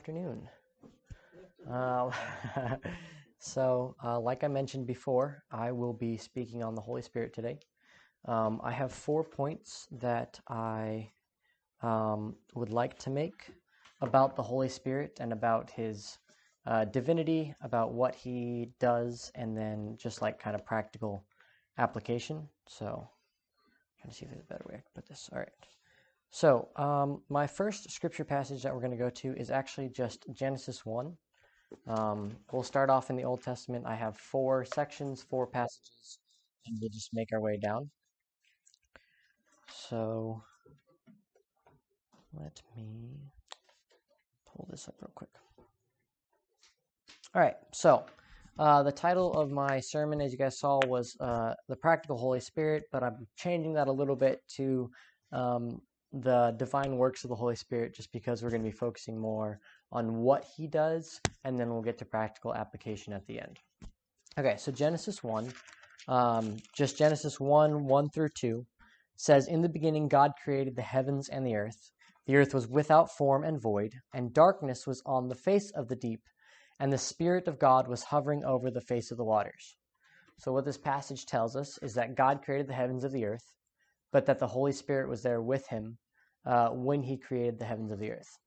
afternoon. Uh, so, uh, like I mentioned before, I will be speaking on the Holy Spirit today. Um, I have four points that I um, would like to make about the Holy Spirit and about his uh, divinity, about what he does, and then just like kind of practical application. So, I'm trying to see if there's a better way to put this. All right. So, um, my first scripture passage that we're going to go to is actually just Genesis 1. Um, we'll start off in the Old Testament. I have four sections, four passages, and we'll just make our way down. So, let me pull this up real quick. All right, so uh, the title of my sermon, as you guys saw, was uh, The Practical Holy Spirit, but I'm changing that a little bit to um, the divine works of the Holy Spirit just because we're going to be focusing more on what he does, and then we'll get to practical application at the end. Okay, so Genesis 1, um, just Genesis 1 1 through 2 says, In the beginning, God created the heavens and the earth. The earth was without form and void, and darkness was on the face of the deep, and the Spirit of God was hovering over the face of the waters. So, what this passage tells us is that God created the heavens of the earth but that the Holy Spirit was there with him uh, when he created the heavens of the earth.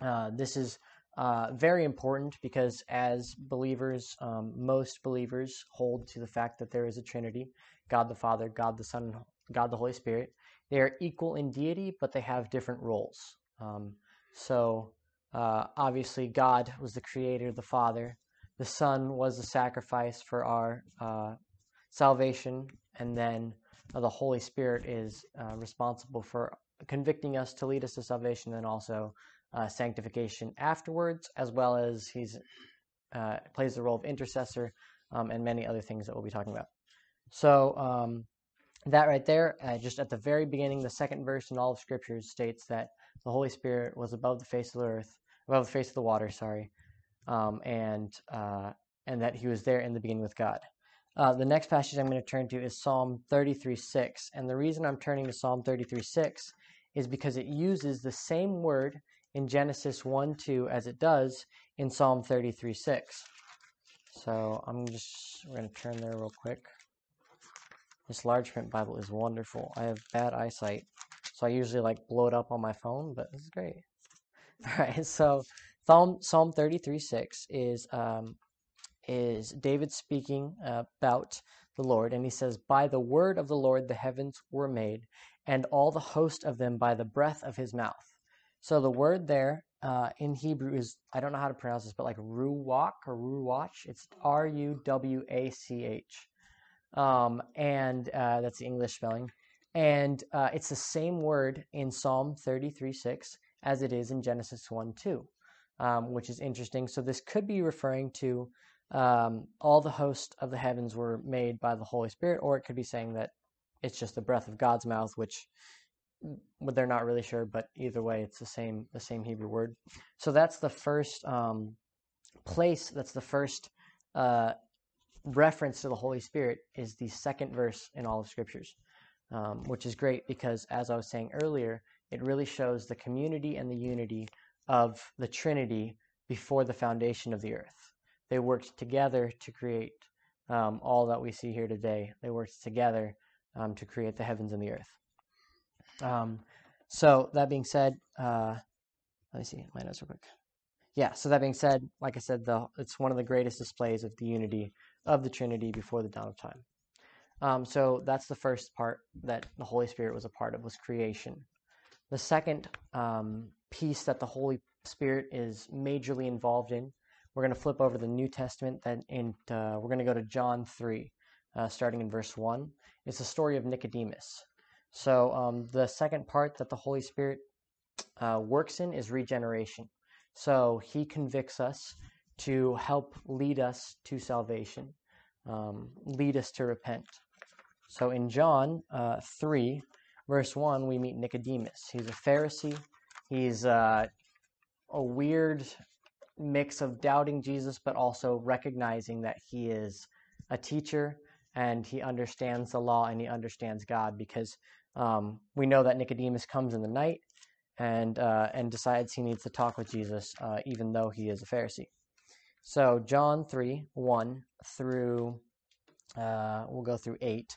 Uh, this is uh, very important because, as believers, um, most believers hold to the fact that there is a Trinity God the Father, God the Son, God the Holy Spirit. They are equal in deity, but they have different roles. Um, so, uh, obviously, God was the creator, the Father. The Son was the sacrifice for our uh, salvation, and then the Holy Spirit is uh, responsible for convicting us to lead us to salvation and also uh, sanctification afterwards, as well as he's uh, plays the role of intercessor um, and many other things that we'll be talking about. So um, that right there, uh, just at the very beginning, the second verse in all of Scriptures states that the Holy Spirit was above the face of the earth, above the face of the water, sorry, um, and uh, and that he was there in the beginning with God. Uh, the next passage I'm going to turn to is Psalm 33:6, and the reason I'm turning to Psalm 33:6 is because it uses the same word in Genesis 1:2 as it does in Psalm 33:6. So I'm just we're going to turn there real quick. This large print Bible is wonderful. I have bad eyesight, so I usually like blow it up on my phone, but this is great. All right, so Psalm Psalm 33:6 is um, is David speaking about the Lord, and he says, By the word of the Lord the heavens were made, and all the host of them by the breath of his mouth. So the word there uh, in Hebrew is, I don't know how to pronounce this, but like ruwach or ruwach. It's R U W A C H. Um, and uh, that's the English spelling. And uh, it's the same word in Psalm 33 6 as it is in Genesis 1 2, um, which is interesting. So this could be referring to um, all the hosts of the heavens were made by the Holy Spirit, or it could be saying that it's just the breath of God's mouth, which they're not really sure, but either way, it's the same the same Hebrew word. So that's the first um, place. That's the first uh, reference to the Holy Spirit is the second verse in all of Scriptures, um, which is great because, as I was saying earlier, it really shows the community and the unity of the Trinity before the foundation of the earth. They worked together to create um, all that we see here today. They worked together um, to create the heavens and the earth. Um, so that being said, uh, let me see my notes real quick. Yeah. So that being said, like I said, the, it's one of the greatest displays of the unity of the Trinity before the dawn of time. Um, so that's the first part that the Holy Spirit was a part of was creation. The second um, piece that the Holy Spirit is majorly involved in we're going to flip over the New Testament, then and uh, we're going to go to John 3, uh, starting in verse 1. It's the story of Nicodemus. So, um, the second part that the Holy Spirit uh, works in is regeneration. So, he convicts us to help lead us to salvation, um, lead us to repent. So, in John uh, 3, verse 1, we meet Nicodemus. He's a Pharisee. He's uh, a weird mix of doubting Jesus, but also recognizing that he is a teacher and he understands the law and he understands God because um, we know that Nicodemus comes in the night and uh, and decides he needs to talk with Jesus, uh, even though he is a Pharisee. So John three one through uh, we'll go through eight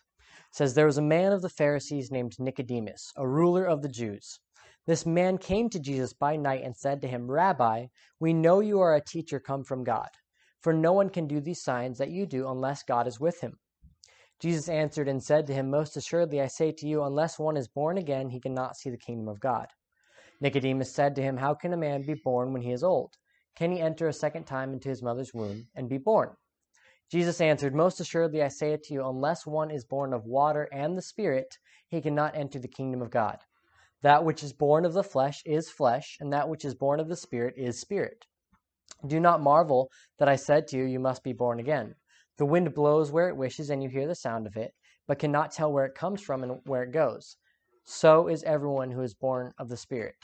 says there was a man of the Pharisees named Nicodemus, a ruler of the Jews. This man came to Jesus by night and said to him, Rabbi, we know you are a teacher come from God, for no one can do these signs that you do unless God is with him. Jesus answered and said to him, Most assuredly I say to you, unless one is born again, he cannot see the kingdom of God. Nicodemus said to him, How can a man be born when he is old? Can he enter a second time into his mother's womb and be born? Jesus answered, Most assuredly I say it to you, unless one is born of water and the Spirit, he cannot enter the kingdom of God. That which is born of the flesh is flesh, and that which is born of the Spirit is spirit. Do not marvel that I said to you, You must be born again. The wind blows where it wishes, and you hear the sound of it, but cannot tell where it comes from and where it goes. So is everyone who is born of the Spirit.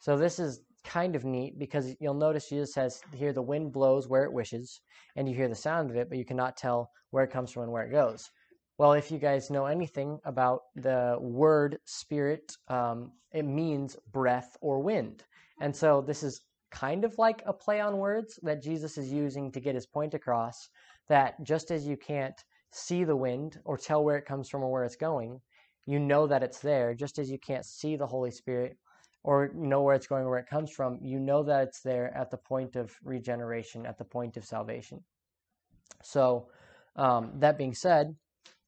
So this is kind of neat because you'll notice Jesus says here the wind blows where it wishes, and you hear the sound of it, but you cannot tell where it comes from and where it goes. Well, if you guys know anything about the word spirit, um, it means breath or wind. And so this is kind of like a play on words that Jesus is using to get his point across that just as you can't see the wind or tell where it comes from or where it's going, you know that it's there. Just as you can't see the Holy Spirit or know where it's going or where it comes from, you know that it's there at the point of regeneration, at the point of salvation. So, um, that being said,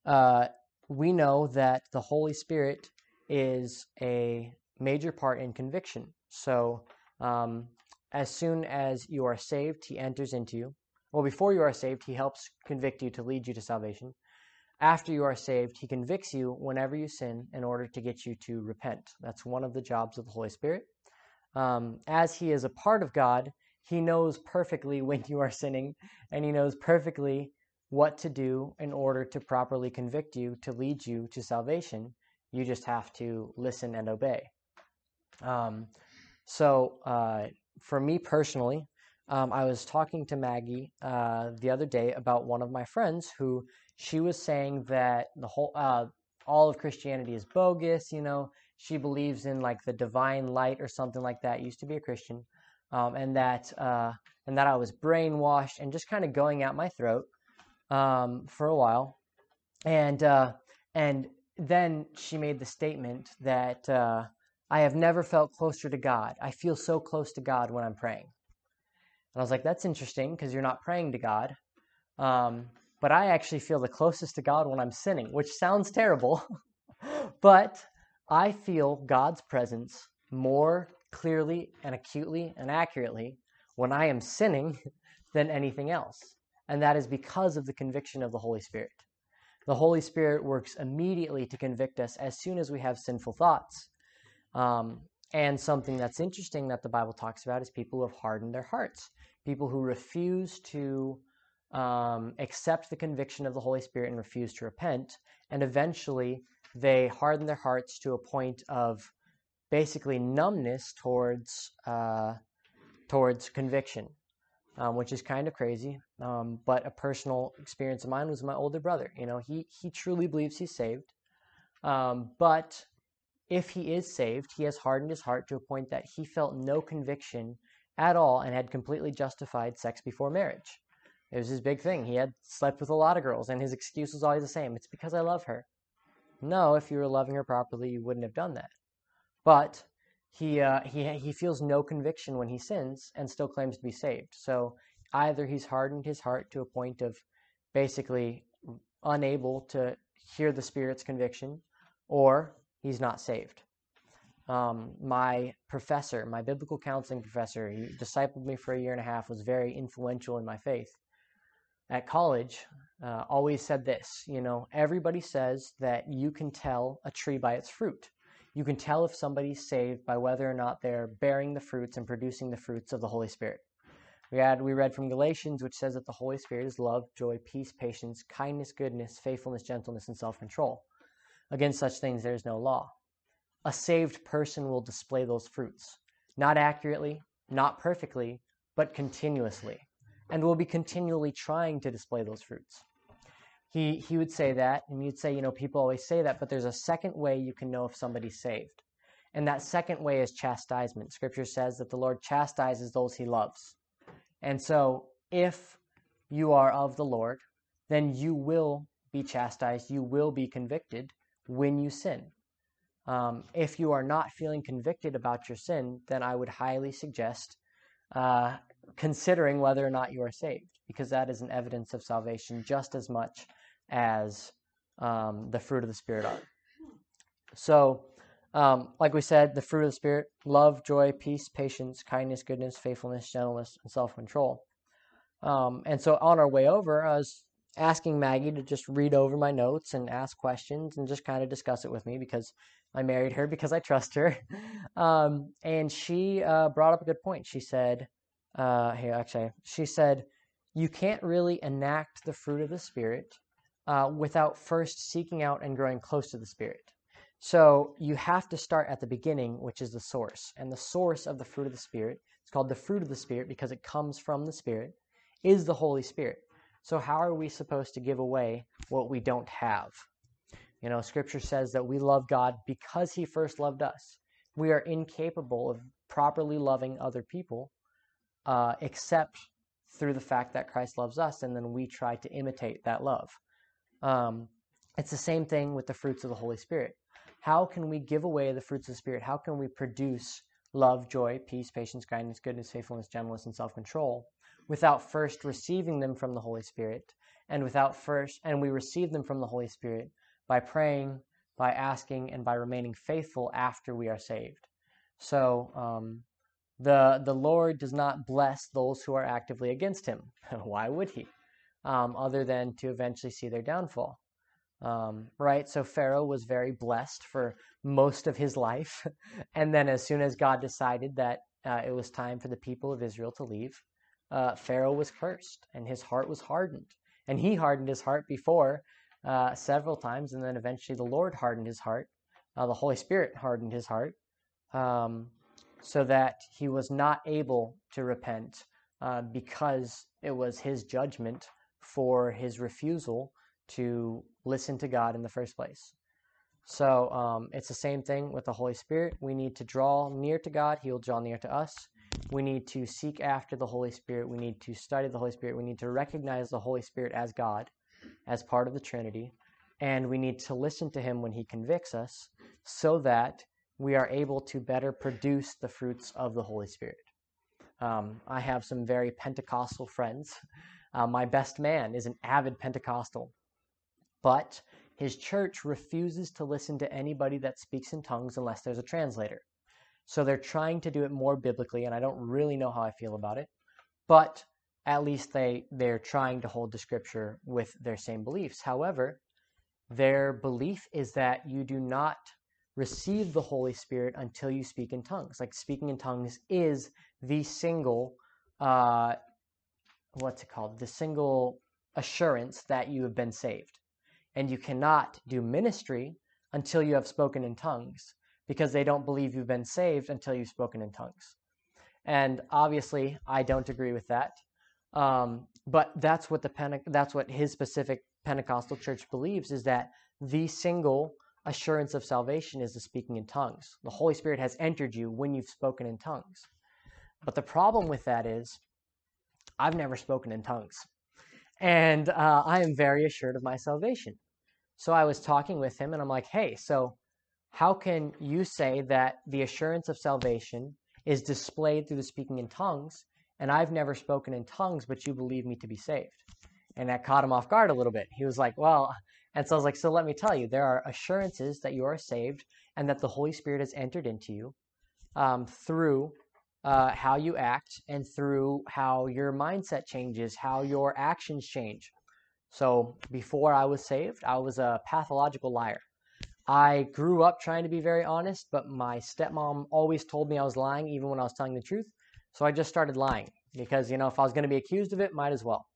uh, we know that the Holy Spirit is a major part in conviction. So, um, as soon as you are saved, He enters into you. Well, before you are saved, He helps convict you to lead you to salvation. After you are saved, He convicts you whenever you sin in order to get you to repent. That's one of the jobs of the Holy Spirit. Um, as He is a part of God, He knows perfectly when you are sinning, and He knows perfectly what to do in order to properly convict you to lead you to salvation. You just have to listen and obey. Um, so, uh, for me personally, um, I was talking to Maggie uh, the other day about one of my friends who she was saying that the whole uh, all of Christianity is bogus. You know, she believes in like the divine light or something like that. Used to be a Christian, um, and that uh, and that I was brainwashed and just kind of going out my throat um, for a while, and uh, and then she made the statement that uh, I have never felt closer to God. I feel so close to God when I'm praying. And I was like, that's interesting because you're not praying to God. Um, but I actually feel the closest to God when I'm sinning, which sounds terrible. but I feel God's presence more clearly and acutely and accurately when I am sinning than anything else and that is because of the conviction of the Holy Spirit. The Holy Spirit works immediately to convict us as soon as we have sinful thoughts. Um, and something that's interesting that the Bible talks about is people who have hardened their hearts, people who refuse to um, accept the conviction of the Holy Spirit and refuse to repent. And eventually, they harden their hearts to a point of basically numbness towards uh, towards conviction um, which is kind of crazy. Um, but a personal experience of mine was my older brother. You know, he he truly believes he's saved, um, but if he is saved, he has hardened his heart to a point that he felt no conviction at all and had completely justified sex before marriage. It was his big thing. He had slept with a lot of girls, and his excuse was always the same it's because I love her. No, if you were loving her properly, you wouldn't have done that. But he uh, he he feels no conviction when he sins and still claims to be saved. So either he's hardened his heart to a point of basically unable to hear the Spirit's conviction, or he's not saved. Um, my professor, my biblical counseling professor, he discipled me for a year and a half, was very influential in my faith. At college, uh, always said this you know, everybody says that you can tell a tree by its fruit you can tell if somebody's saved by whether or not they're bearing the fruits and producing the fruits of the Holy Spirit. We had we read from Galatians, which says that the Holy Spirit is love, joy, peace, patience, kindness, goodness, faithfulness, gentleness, and self-control. Against such things there is no law. A saved person will display those fruits, not accurately, not perfectly, but continuously, and will be continually trying to display those fruits he he would say that and you'd say you know people always say that but there's a second way you can know if somebody's saved And that second way is chastisement. Scripture says that the Lord chastises those he loves. And so, if you are of the Lord, then you will be chastised, you will be convicted when you sin. Um, if you are not feeling convicted about your sin, then I would highly suggest uh, considering whether or not you are saved, because that is an evidence of salvation just as much as um, the fruit of the Spirit are. So, um, like we said, the fruit of the Spirit love, joy, peace, patience, kindness, goodness, faithfulness, gentleness, and self control. Um, and so on our way over, I was asking Maggie to just read over my notes and ask questions and just kind of discuss it with me because I married her because I trust her. Um, and she uh, brought up a good point. She said, uh, here, actually, she said, you can't really enact the fruit of the Spirit uh, without first seeking out and growing close to the Spirit. So you have to start at the beginning, which is the source. And the source of the fruit of the Spirit, it's called the fruit of the Spirit because it comes from the Spirit, is the Holy Spirit. So, how are we supposed to give away what we don't have? You know, Scripture says that we love God because He first loved us. We are incapable of properly loving other people uh, except through the fact that Christ loves us, and then we try to imitate that love. Um, it's the same thing with the fruits of the Holy Spirit. How can we give away the fruits of the Spirit? How can we produce love, joy, peace, patience, kindness, goodness, faithfulness, gentleness, and self control without first receiving them from the Holy Spirit, and without first, and we receive them from the Holy Spirit by praying, by asking, and by remaining faithful after we are saved. So, um, the the Lord does not bless those who are actively against Him. Why would He? Um, other than to eventually see their downfall. Um, right? So Pharaoh was very blessed for most of his life. and then, as soon as God decided that uh, it was time for the people of Israel to leave, uh, Pharaoh was cursed and his heart was hardened. And he hardened his heart before uh, several times, and then eventually the Lord hardened his heart. Uh, the Holy Spirit hardened his heart um, so that he was not able to repent uh, because it was his judgment for his refusal to listen to God in the first place. So um, it's the same thing with the Holy Spirit. We need to draw near to God, He will draw near to us. We need to seek after the Holy Spirit. We need to study the Holy Spirit. We need to recognize the Holy Spirit as God, as part of the Trinity. And we need to listen to Him when He convicts us so that we are able to better produce the fruits of the Holy Spirit. Um, I have some very Pentecostal friends. Uh, my best man is an avid Pentecostal, but his church refuses to listen to anybody that speaks in tongues unless there's a translator. So they're trying to do it more biblically, and I don't really know how I feel about it, but at least they they're trying to hold the scripture with their same beliefs. However, their belief is that you do not receive the Holy Spirit until you speak in tongues. Like speaking in tongues is the single, uh, what's it called? The single assurance that you have been saved. And you cannot do ministry until you have spoken in tongues because they don't believe you've been saved until you've spoken in tongues. And obviously, I don't agree with that. Um, but that's what the Pente- that's what his specific Pentecostal church believes is that the single assurance of salvation is the speaking in tongues. The Holy Spirit has entered you when you've spoken in tongues. But the problem with that is, I've never spoken in tongues, and uh, I am very assured of my salvation. So I was talking with him, and I'm like, "Hey, so how can you say that the assurance of salvation is displayed through the speaking in tongues, and I've never spoken in tongues, but you believe me to be saved? And that caught him off guard a little bit. He was like, Well, and so I was like, So let me tell you, there are assurances that you are saved and that the Holy Spirit has entered into you um, through uh, how you act and through how your mindset changes, how your actions change. So before I was saved, I was a pathological liar. I grew up trying to be very honest, but my stepmom always told me I was lying, even when I was telling the truth. So I just started lying because, you know, if I was going to be accused of it, might as well.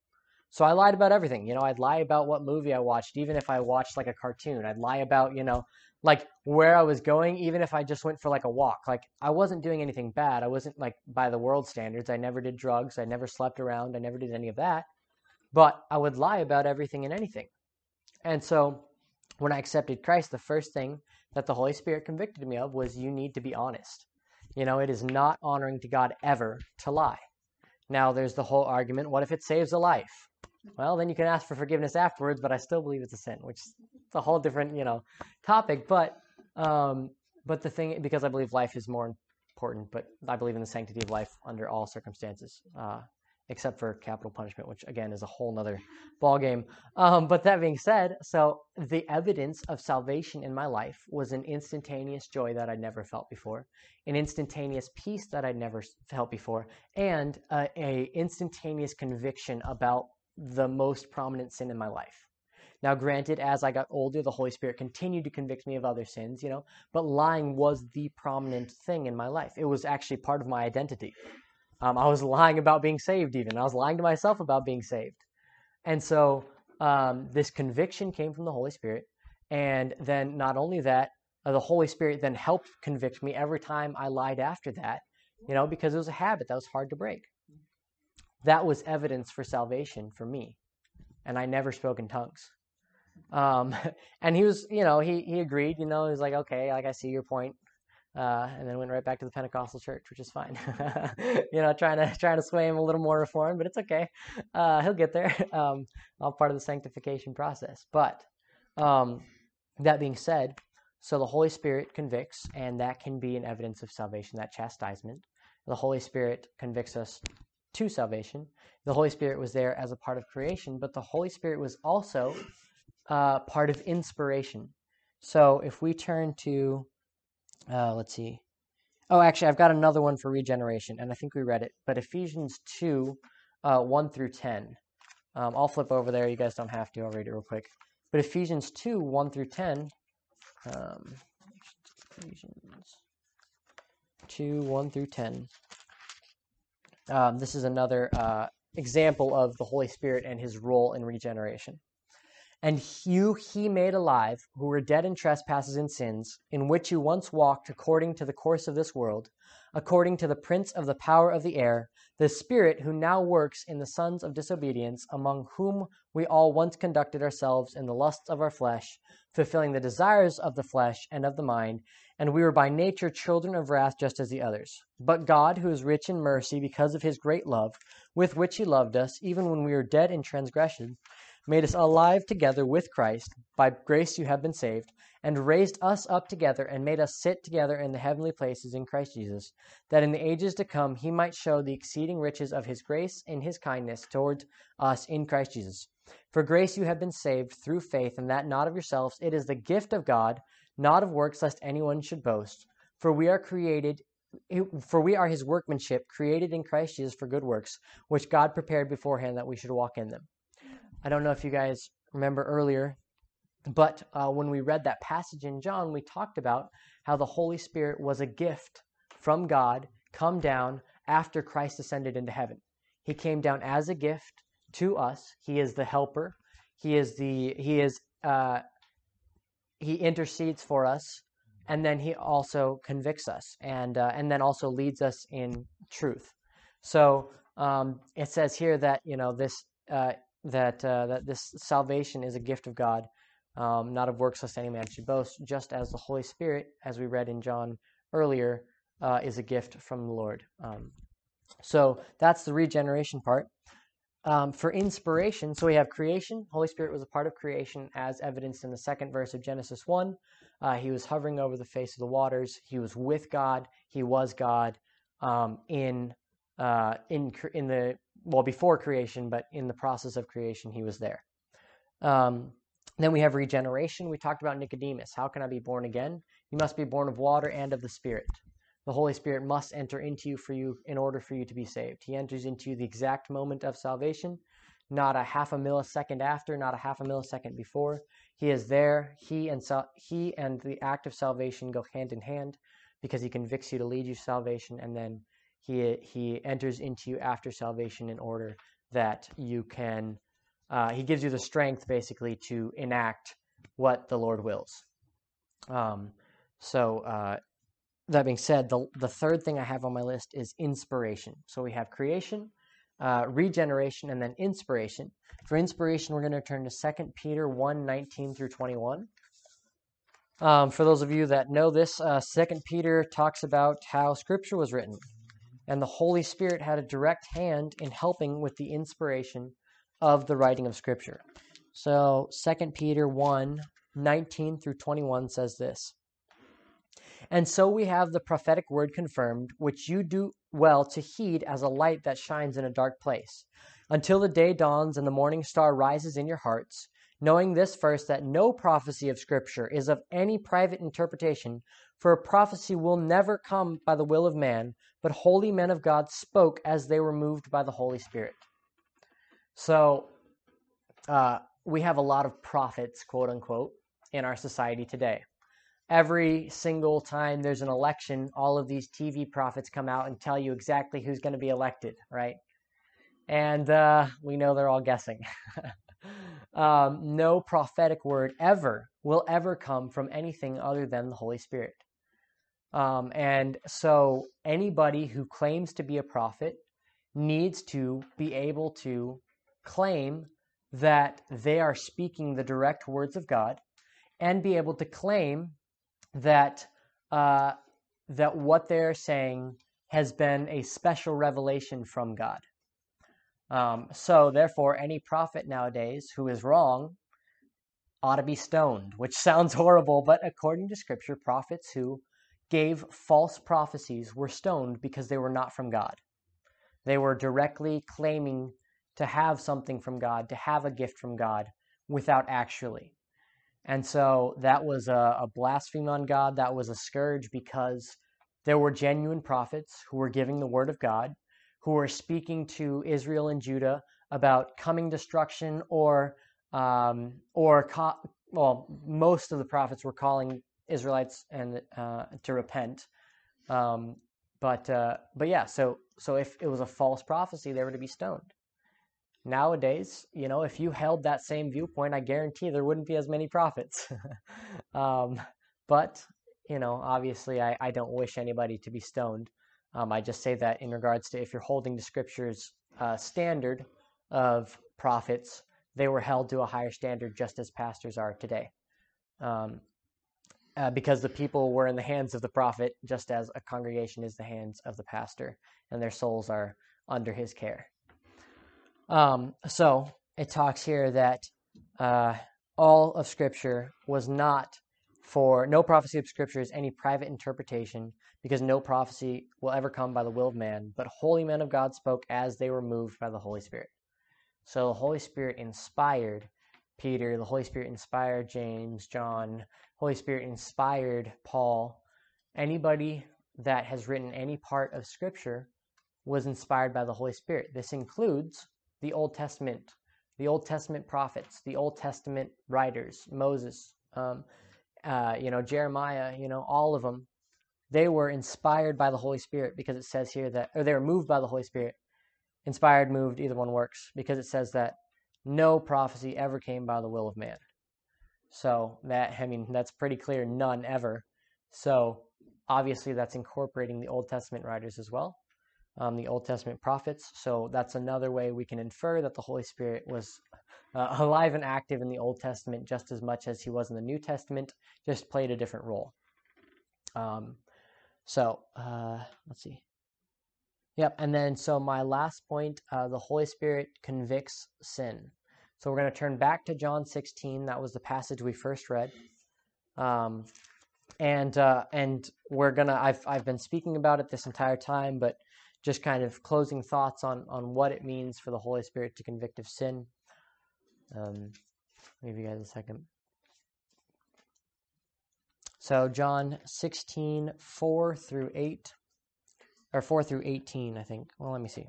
So I lied about everything. You know, I'd lie about what movie I watched, even if I watched like a cartoon. I'd lie about, you know, like where I was going, even if I just went for like a walk. Like I wasn't doing anything bad. I wasn't like by the world standards. I never did drugs. I never slept around. I never did any of that. But I would lie about everything and anything. And so when I accepted Christ, the first thing that the Holy Spirit convicted me of was you need to be honest. You know, it is not honoring to God ever to lie. Now, there's the whole argument what if it saves a life? Well, then you can ask for forgiveness afterwards, but I still believe it's a sin, which is a whole different, you know, topic. But, um, but the thing, because I believe life is more important, but I believe in the sanctity of life under all circumstances. Uh, except for capital punishment, which again is a whole nother ballgame. Um, but that being said, so the evidence of salvation in my life was an instantaneous joy that I'd never felt before, an instantaneous peace that I'd never felt before, and a, a instantaneous conviction about the most prominent sin in my life. Now, granted, as I got older, the Holy Spirit continued to convict me of other sins, you know, but lying was the prominent thing in my life. It was actually part of my identity. Um, I was lying about being saved, even. I was lying to myself about being saved. And so um, this conviction came from the Holy Spirit. And then not only that, uh, the Holy Spirit then helped convict me every time I lied after that, you know, because it was a habit that was hard to break. That was evidence for salvation for me. And I never spoke in tongues. Um, and he was, you know, he, he agreed, you know, he was like, okay, like I see your point uh, and then went right back to the Pentecostal church, which is fine. you know, trying to trying to sway him a little more reform, but it's okay. Uh, he'll get there. Um, all part of the sanctification process. But um, that being said, so the Holy Spirit convicts, and that can be an evidence of salvation. That chastisement, the Holy Spirit convicts us to salvation. The Holy Spirit was there as a part of creation, but the Holy Spirit was also uh, part of inspiration. So if we turn to uh, let's see. Oh, actually, I've got another one for regeneration, and I think we read it. But Ephesians 2, uh, 1 through 10. Um, I'll flip over there. You guys don't have to. I'll read it real quick. But Ephesians 2, 1 through 10. Um, Ephesians 2, 1 through 10. Um, this is another uh, example of the Holy Spirit and his role in regeneration. And you he made alive, who were dead in trespasses and sins, in which you once walked according to the course of this world, according to the prince of the power of the air, the spirit who now works in the sons of disobedience, among whom we all once conducted ourselves in the lusts of our flesh, fulfilling the desires of the flesh and of the mind, and we were by nature children of wrath just as the others. But God, who is rich in mercy because of his great love, with which he loved us, even when we were dead in transgression, made us alive together with Christ. By grace you have been saved, and raised us up together, and made us sit together in the heavenly places in Christ Jesus, that in the ages to come he might show the exceeding riches of his grace and his kindness toward us in Christ Jesus. For grace you have been saved through faith, and that not of yourselves. It is the gift of God, not of works, lest anyone should boast. For we are created for we are his workmanship, created in Christ Jesus for good works, which God prepared beforehand that we should walk in them. I don't know if you guys remember earlier, but uh, when we read that passage in John, we talked about how the Holy Spirit was a gift from God come down after Christ ascended into heaven. He came down as a gift to us. He is the helper. He is the he is uh, he intercedes for us, and then he also convicts us, and uh, and then also leads us in truth. So um, it says here that you know this uh, that uh, that this salvation is a gift of God, um, not of works, lest any man should boast. Just as the Holy Spirit, as we read in John earlier, uh, is a gift from the Lord. Um, so that's the regeneration part. Um, for inspiration, so we have creation. Holy Spirit was a part of creation, as evidenced in the second verse of Genesis one. Uh, he was hovering over the face of the waters. He was with God. He was God um, in uh, in in the well before creation, but in the process of creation, he was there. Um, then we have regeneration. We talked about Nicodemus. How can I be born again? You must be born of water and of the Spirit. The Holy Spirit must enter into you for you in order for you to be saved. He enters into you the exact moment of salvation, not a half a millisecond after, not a half a millisecond before. He is there. He and he and the act of salvation go hand in hand because he convicts you to lead you to salvation and then he he enters into you after salvation in order that you can uh, he gives you the strength basically to enact what the Lord wills. Um, so uh, that being said, the the third thing I have on my list is inspiration. So we have creation, uh, regeneration, and then inspiration. For inspiration, we're going to turn to 2 Peter 1 19 through 21. Um, for those of you that know this, uh, Second Peter talks about how Scripture was written, and the Holy Spirit had a direct hand in helping with the inspiration of the writing of Scripture. So Second Peter 1, 19 through 21 says this. And so we have the prophetic word confirmed, which you do well to heed as a light that shines in a dark place, until the day dawns and the morning star rises in your hearts, knowing this first that no prophecy of Scripture is of any private interpretation, for a prophecy will never come by the will of man, but holy men of God spoke as they were moved by the Holy Spirit. So, uh, we have a lot of prophets, quote unquote, in our society today. Every single time there's an election, all of these TV prophets come out and tell you exactly who's going to be elected, right? And uh, we know they're all guessing. um, no prophetic word ever will ever come from anything other than the Holy Spirit. Um, and so anybody who claims to be a prophet needs to be able to claim that they are speaking the direct words of God and be able to claim that uh, that what they're saying has been a special revelation from God. Um, so, therefore, any prophet nowadays who is wrong ought to be stoned, which sounds horrible, but according to Scripture, prophets who gave false prophecies were stoned because they were not from God. They were directly claiming to have something from God, to have a gift from God, without actually. And so that was a, a blasphemy on God. That was a scourge because there were genuine prophets who were giving the word of God, who were speaking to Israel and Judah about coming destruction, or um, or co- well, most of the prophets were calling Israelites and uh, to repent. Um, but uh, but yeah, so so if it was a false prophecy, they were to be stoned. Nowadays, you know, if you held that same viewpoint, I guarantee there wouldn't be as many prophets. um, but you know, obviously, I, I don't wish anybody to be stoned. Um, I just say that in regards to if you're holding the scriptures uh, standard of prophets, they were held to a higher standard just as pastors are today. Um, uh, because the people were in the hands of the prophet, just as a congregation is the hands of the pastor, and their souls are under his care. Um, so it talks here that uh, all of Scripture was not for no prophecy of Scripture is any private interpretation, because no prophecy will ever come by the will of man, but holy men of God spoke as they were moved by the Holy Spirit. So the Holy Spirit inspired Peter, the Holy Spirit inspired James, John, Holy Spirit inspired Paul. Anybody that has written any part of Scripture was inspired by the Holy Spirit. This includes the Old Testament, the Old Testament prophets, the Old Testament writers, Moses, um, uh, you know, Jeremiah, you know, all of them, they were inspired by the Holy Spirit because it says here that, or they were moved by the Holy Spirit. Inspired, moved, either one works because it says that no prophecy ever came by the will of man. So that, I mean, that's pretty clear, none ever. So obviously that's incorporating the Old Testament writers as well um, the Old Testament prophets. So that's another way we can infer that the Holy Spirit was uh, alive and active in the Old Testament just as much as he was in the New Testament, just played a different role. Um, so uh, let's see. Yep, and then so my last point uh, the Holy Spirit convicts sin. So we're going to turn back to John 16. That was the passage we first read. Um, and uh, and we're gonna I've I've been speaking about it this entire time, but just kind of closing thoughts on on what it means for the Holy Spirit to convict of sin. Um, give you guys a second. So John 16, 4 through 8, or 4 through 18, I think. Well, let me see.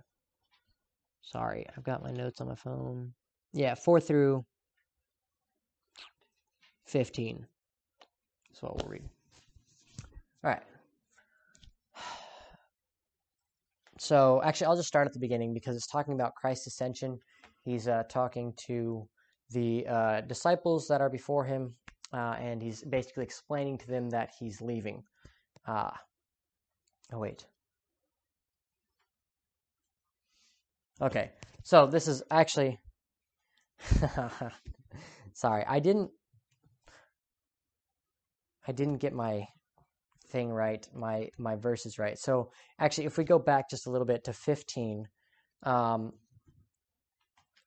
Sorry, I've got my notes on my phone. Yeah, 4 through 15. That's what we'll read. All right. So actually, I'll just start at the beginning because it's talking about Christ's ascension. He's uh, talking to the uh, disciples that are before him, uh, and he's basically explaining to them that he's leaving. Uh, oh, wait. Okay, so this is actually. Sorry, I didn't. I didn't get my thing right, my my verses right. So actually, if we go back just a little bit to 15, um,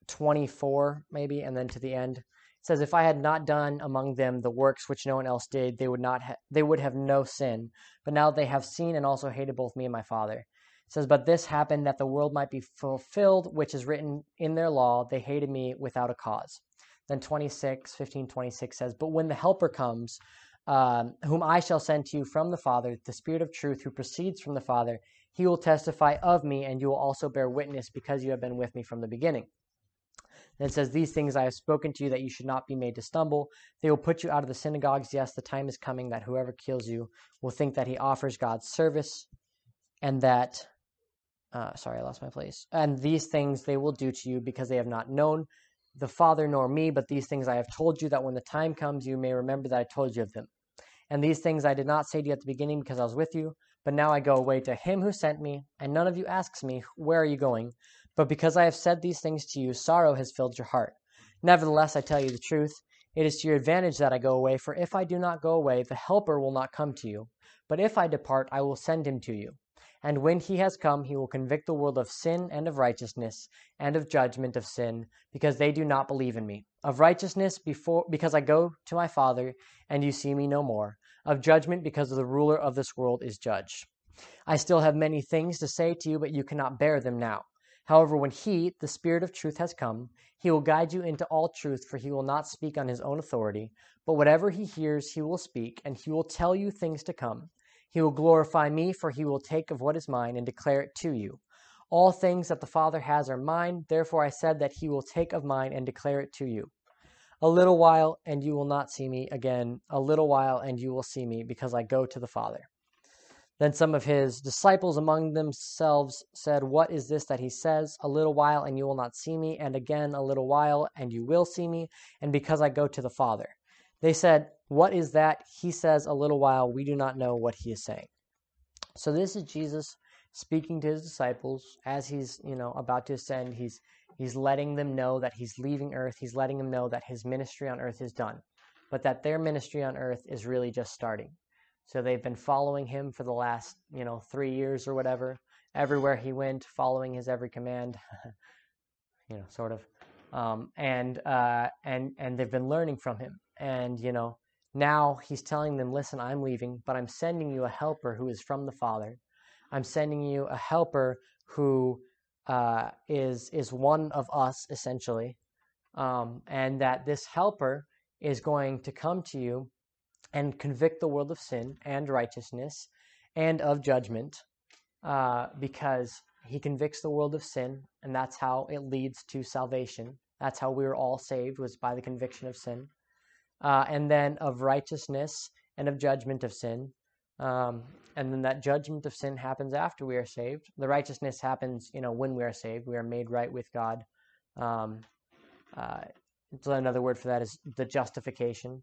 24 maybe, and then to the end, it says, "If I had not done among them the works which no one else did, they would not ha- they would have no sin. But now they have seen and also hated both me and my Father." It says, "But this happened that the world might be fulfilled, which is written in their law. They hated me without a cause." Then 26, 15, 26 says, But when the Helper comes, um, whom I shall send to you from the Father, the Spirit of truth who proceeds from the Father, he will testify of me, and you will also bear witness because you have been with me from the beginning. Then it says, These things I have spoken to you that you should not be made to stumble. They will put you out of the synagogues. Yes, the time is coming that whoever kills you will think that he offers God's service, and that, uh, sorry, I lost my place. And these things they will do to you because they have not known the Father nor me, but these things I have told you, that when the time comes, you may remember that I told you of them. And these things I did not say to you at the beginning because I was with you, but now I go away to him who sent me, and none of you asks me, Where are you going? But because I have said these things to you, sorrow has filled your heart. Nevertheless, I tell you the truth. It is to your advantage that I go away, for if I do not go away, the Helper will not come to you. But if I depart, I will send him to you. And when he has come, he will convict the world of sin and of righteousness and of judgment of sin, because they do not believe in me. Of righteousness before because I go to my Father, and you see me no more. Of judgment because the ruler of this world is judged. I still have many things to say to you, but you cannot bear them now. However, when he, the Spirit of truth, has come, he will guide you into all truth, for he will not speak on his own authority, but whatever he hears, he will speak, and he will tell you things to come. He will glorify me, for he will take of what is mine and declare it to you. All things that the Father has are mine, therefore I said that he will take of mine and declare it to you. A little while, and you will not see me again. A little while, and you will see me, because I go to the Father. Then some of his disciples among themselves said, What is this that he says? A little while, and you will not see me, and again a little while, and you will see me, and because I go to the Father. They said, What is that? He says, A little while, we do not know what he is saying. So this is Jesus speaking to his disciples as he's, you know, about to ascend. He's he's letting them know that he's leaving earth. He's letting them know that his ministry on earth is done, but that their ministry on earth is really just starting. So they've been following him for the last, you know, three years or whatever. Everywhere he went, following his every command, you know, sort of, um, and uh, and and they've been learning from him. And you know, now he's telling them, "Listen, I'm leaving, but I'm sending you a helper who is from the Father. I'm sending you a helper who uh, is is one of us essentially, um, and that this helper is going to come to you and convict the world of sin and righteousness and of judgment uh, because he convicts the world of sin and that's how it leads to salvation. That's how we were all saved was by the conviction of sin. Uh, and then of righteousness and of judgment of sin. Um, and then that judgment of sin happens after we are saved. The righteousness happens you know when we are saved. We are made right with god. Um, uh, another word for that is the justification.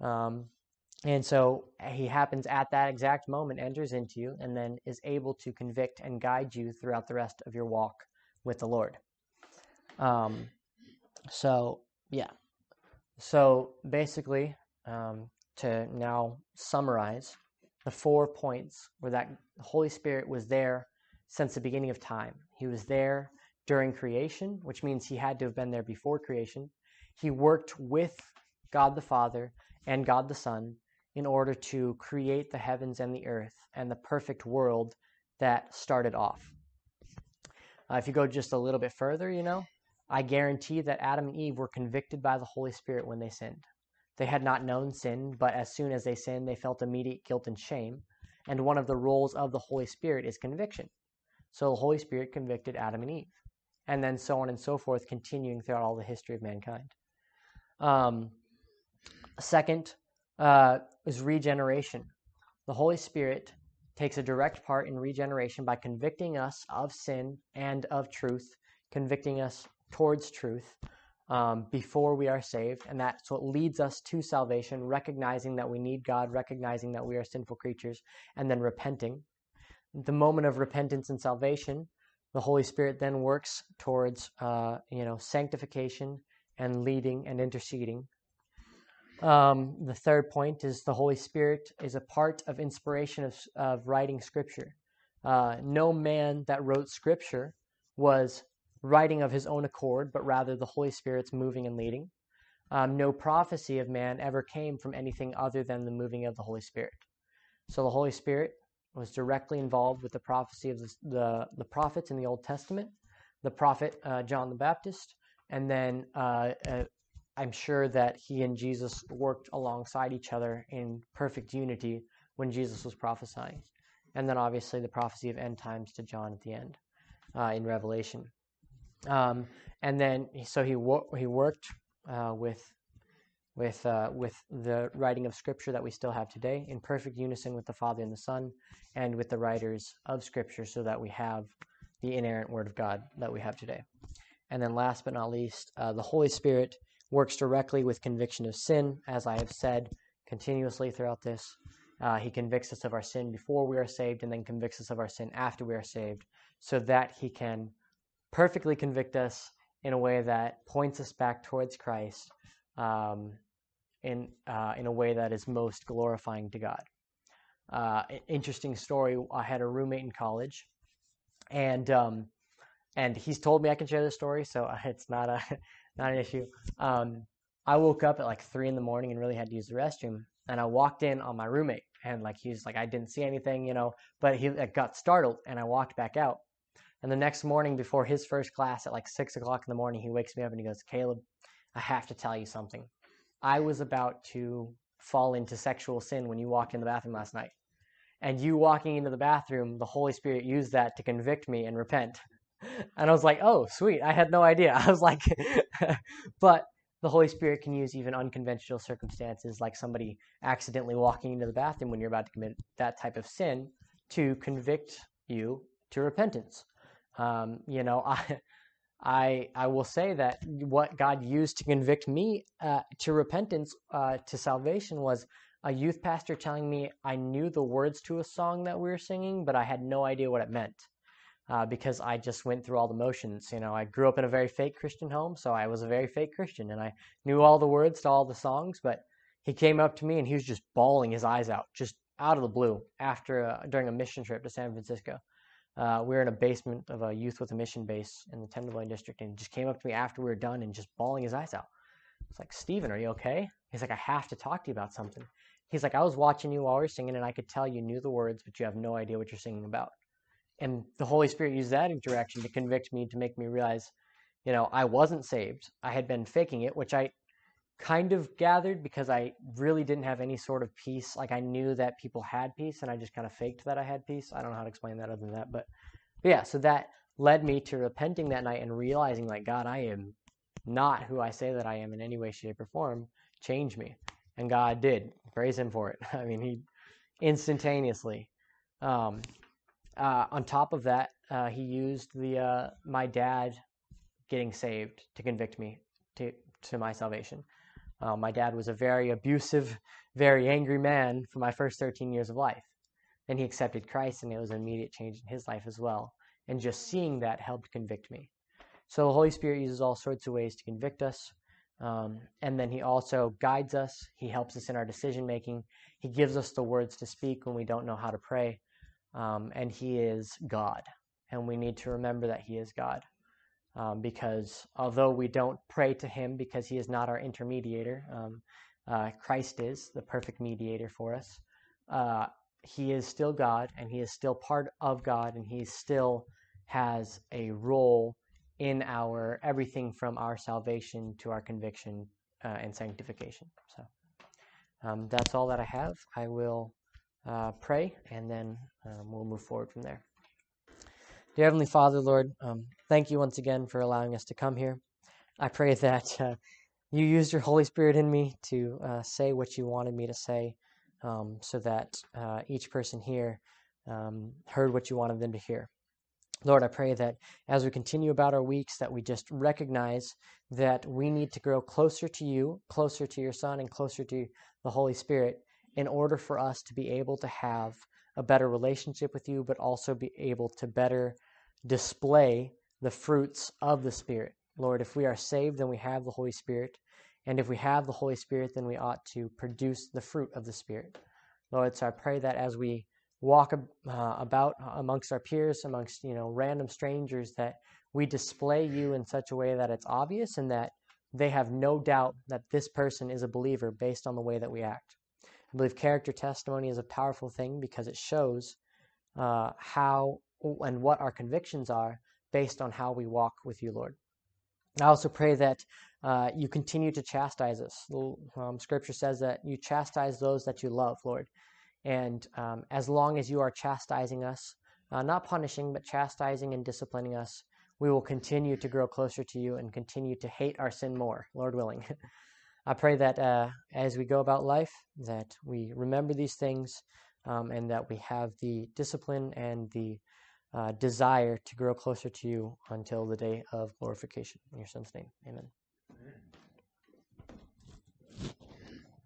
Um, and so he happens at that exact moment, enters into you, and then is able to convict and guide you throughout the rest of your walk with the Lord. Um, so, yeah. So basically, um, to now summarize, the four points were that the Holy Spirit was there since the beginning of time. He was there during creation, which means he had to have been there before creation. He worked with God the Father and God the Son in order to create the heavens and the earth and the perfect world that started off. Uh, if you go just a little bit further, you know, I guarantee that Adam and Eve were convicted by the Holy Spirit when they sinned. They had not known sin, but as soon as they sinned, they felt immediate guilt and shame. And one of the roles of the Holy Spirit is conviction. So the Holy Spirit convicted Adam and Eve. And then so on and so forth, continuing throughout all the history of mankind. Um, second, uh, is regeneration. The Holy Spirit takes a direct part in regeneration by convicting us of sin and of truth, convicting us towards truth um, before we are saved. And that's what leads us to salvation, recognizing that we need God, recognizing that we are sinful creatures, and then repenting. The moment of repentance and salvation, the Holy Spirit then works towards, uh, you know, sanctification and leading and interceding Um, the third point is the Holy Spirit is a part of inspiration of, of writing Scripture. Uh, no man that wrote Scripture was writing of his own accord, but rather the Holy Spirit's moving and leading. Um, no prophecy of man ever came from anything other than the moving of the Holy Spirit. So the Holy Spirit was directly involved with the prophecy of the, the, the prophets in the Old Testament, the prophet uh, John the Baptist, and then uh, uh, I'm sure that he and Jesus worked alongside each other in perfect unity when Jesus was prophesying. And then obviously the prophecy of end times to John at the end uh, in Revelation. Um, and then so he wo- he worked uh, with with uh, with the writing of Scripture that we still have today in perfect unison with the Father and the Son, and with the writers of Scripture, so that we have the inerrant Word of God that we have today. And then, last but not least, uh, the Holy Spirit works directly with conviction of sin, as I have said continuously throughout this. Uh, he convicts us of our sin before we are saved, and then convicts us of our sin after we are saved, so that he can perfectly convict us in a way that points us back towards Christ um, in uh, in a way that is most glorifying to God. Uh, interesting story. I had a roommate in college, and um, and he's told me I can share this story, so it's not a not an issue. Um, I woke up at like three in the morning and really had to use the restroom, and I walked in on my roommate, and like he's like I didn't see anything, you know, but he like, got startled, and I walked back out. And the next morning, before his first class at like six o'clock in the morning, he wakes me up and he goes, "Caleb, I have to tell you something." I was about to fall into sexual sin when you walked in the bathroom last night. And you walking into the bathroom, the Holy Spirit used that to convict me and repent. And I was like, oh, sweet. I had no idea. I was like, but the Holy Spirit can use even unconventional circumstances, like somebody accidentally walking into the bathroom when you're about to commit that type of sin, to convict you to repentance. Um, you know, I, I I will say that what God used to convict me uh, to repentance, uh, to salvation, was a youth pastor telling me I knew the words to a song that we were singing, but I had no idea what it meant. Uh, because I just went through all the motions. You know, I grew up in a very fake Christian home, so I was a very fake Christian, and I knew all the words to all the songs. But he came up to me and he was just bawling his eyes out, just out of the blue, after uh, during a mission trip to San Francisco. Uh, we were in a basement of a youth with a mission base in the Tenderloin district, and he just came up to me after we were done and just bawling his eyes out. It's like, Steven, are you okay? He's like, I have to talk to you about something. He's like, I was watching you while we were singing, and I could tell you knew the words, but you have no idea what you're singing about. And the Holy Spirit used that interaction to convict me, to make me realize, you know, I wasn't saved. I had been faking it, which I kind of gathered because I really didn't have any sort of peace. Like I knew that people had peace and I just kind of faked that I had peace. I don't know how to explain that other than that, but, but yeah, so that led me to repenting that night and realizing like God, I am not who I say that I am in any way, shape, or form. Change me. And God did. Praise him for it. I mean, he instantaneously. Um, uh, on top of that, uh, he used the uh, my dad getting saved to convict me to to my salvation. Uh, my dad was a very abusive, very angry man for my first 13 years of life. Then he accepted Christ, and it was an immediate change in his life as well. And just seeing that helped convict me. So the Holy Spirit uses all sorts of ways to convict us. Um, and then he also guides us. He helps us in our decision making. He gives us the words to speak when we don't know how to pray. Um, and he is God. And we need to remember that he is God um, because although we don't pray to him because he is not our intermediator, um, uh, Christ is the perfect mediator for us. Uh, he is still God and he is still part of God and he still has a role in our everything from our salvation to our conviction uh, and sanctification. So um, that's all that I have. I will uh, pray and then um, we'll move forward from there. Dear Heavenly Father, Lord, um, thank you once again for allowing us to come here. I pray that uh, you used your Holy Spirit in me to uh, say what you wanted me to say um, so that uh, each person here um, heard what you wanted them to hear. Lord, I pray that as we continue about our weeks, that we just recognize that we need to grow closer to you, closer to your Son, and closer to the Holy Spirit in order for us to be able to have a better relationship with you, but also be able to better display the fruits of the Spirit. Lord, if we are saved, then we have the Holy Spirit. And if we have the Holy Spirit, then we ought to produce the fruit of the Spirit. Lord, so I pray that as we walk uh, about amongst our peers, amongst you know random strangers, that we display you in such a way that it's obvious and that they have no doubt that this person is a believer based on the way that we act. I believe character testimony is a powerful thing because it shows uh, how and what our convictions are based on how we walk with you, Lord. I also pray that uh, you continue to chastise us. Um, scripture says that you chastise those that you love, Lord. And um, as long as you are chastising us, uh, not punishing, but chastising and disciplining us, we will continue to grow closer to you and continue to hate our sin more, Lord willing. I pray that uh, as we go about life, that we remember these things um, and that we have the discipline and the uh, desire to grow closer to you until the day of glorification. In your son's name, amen.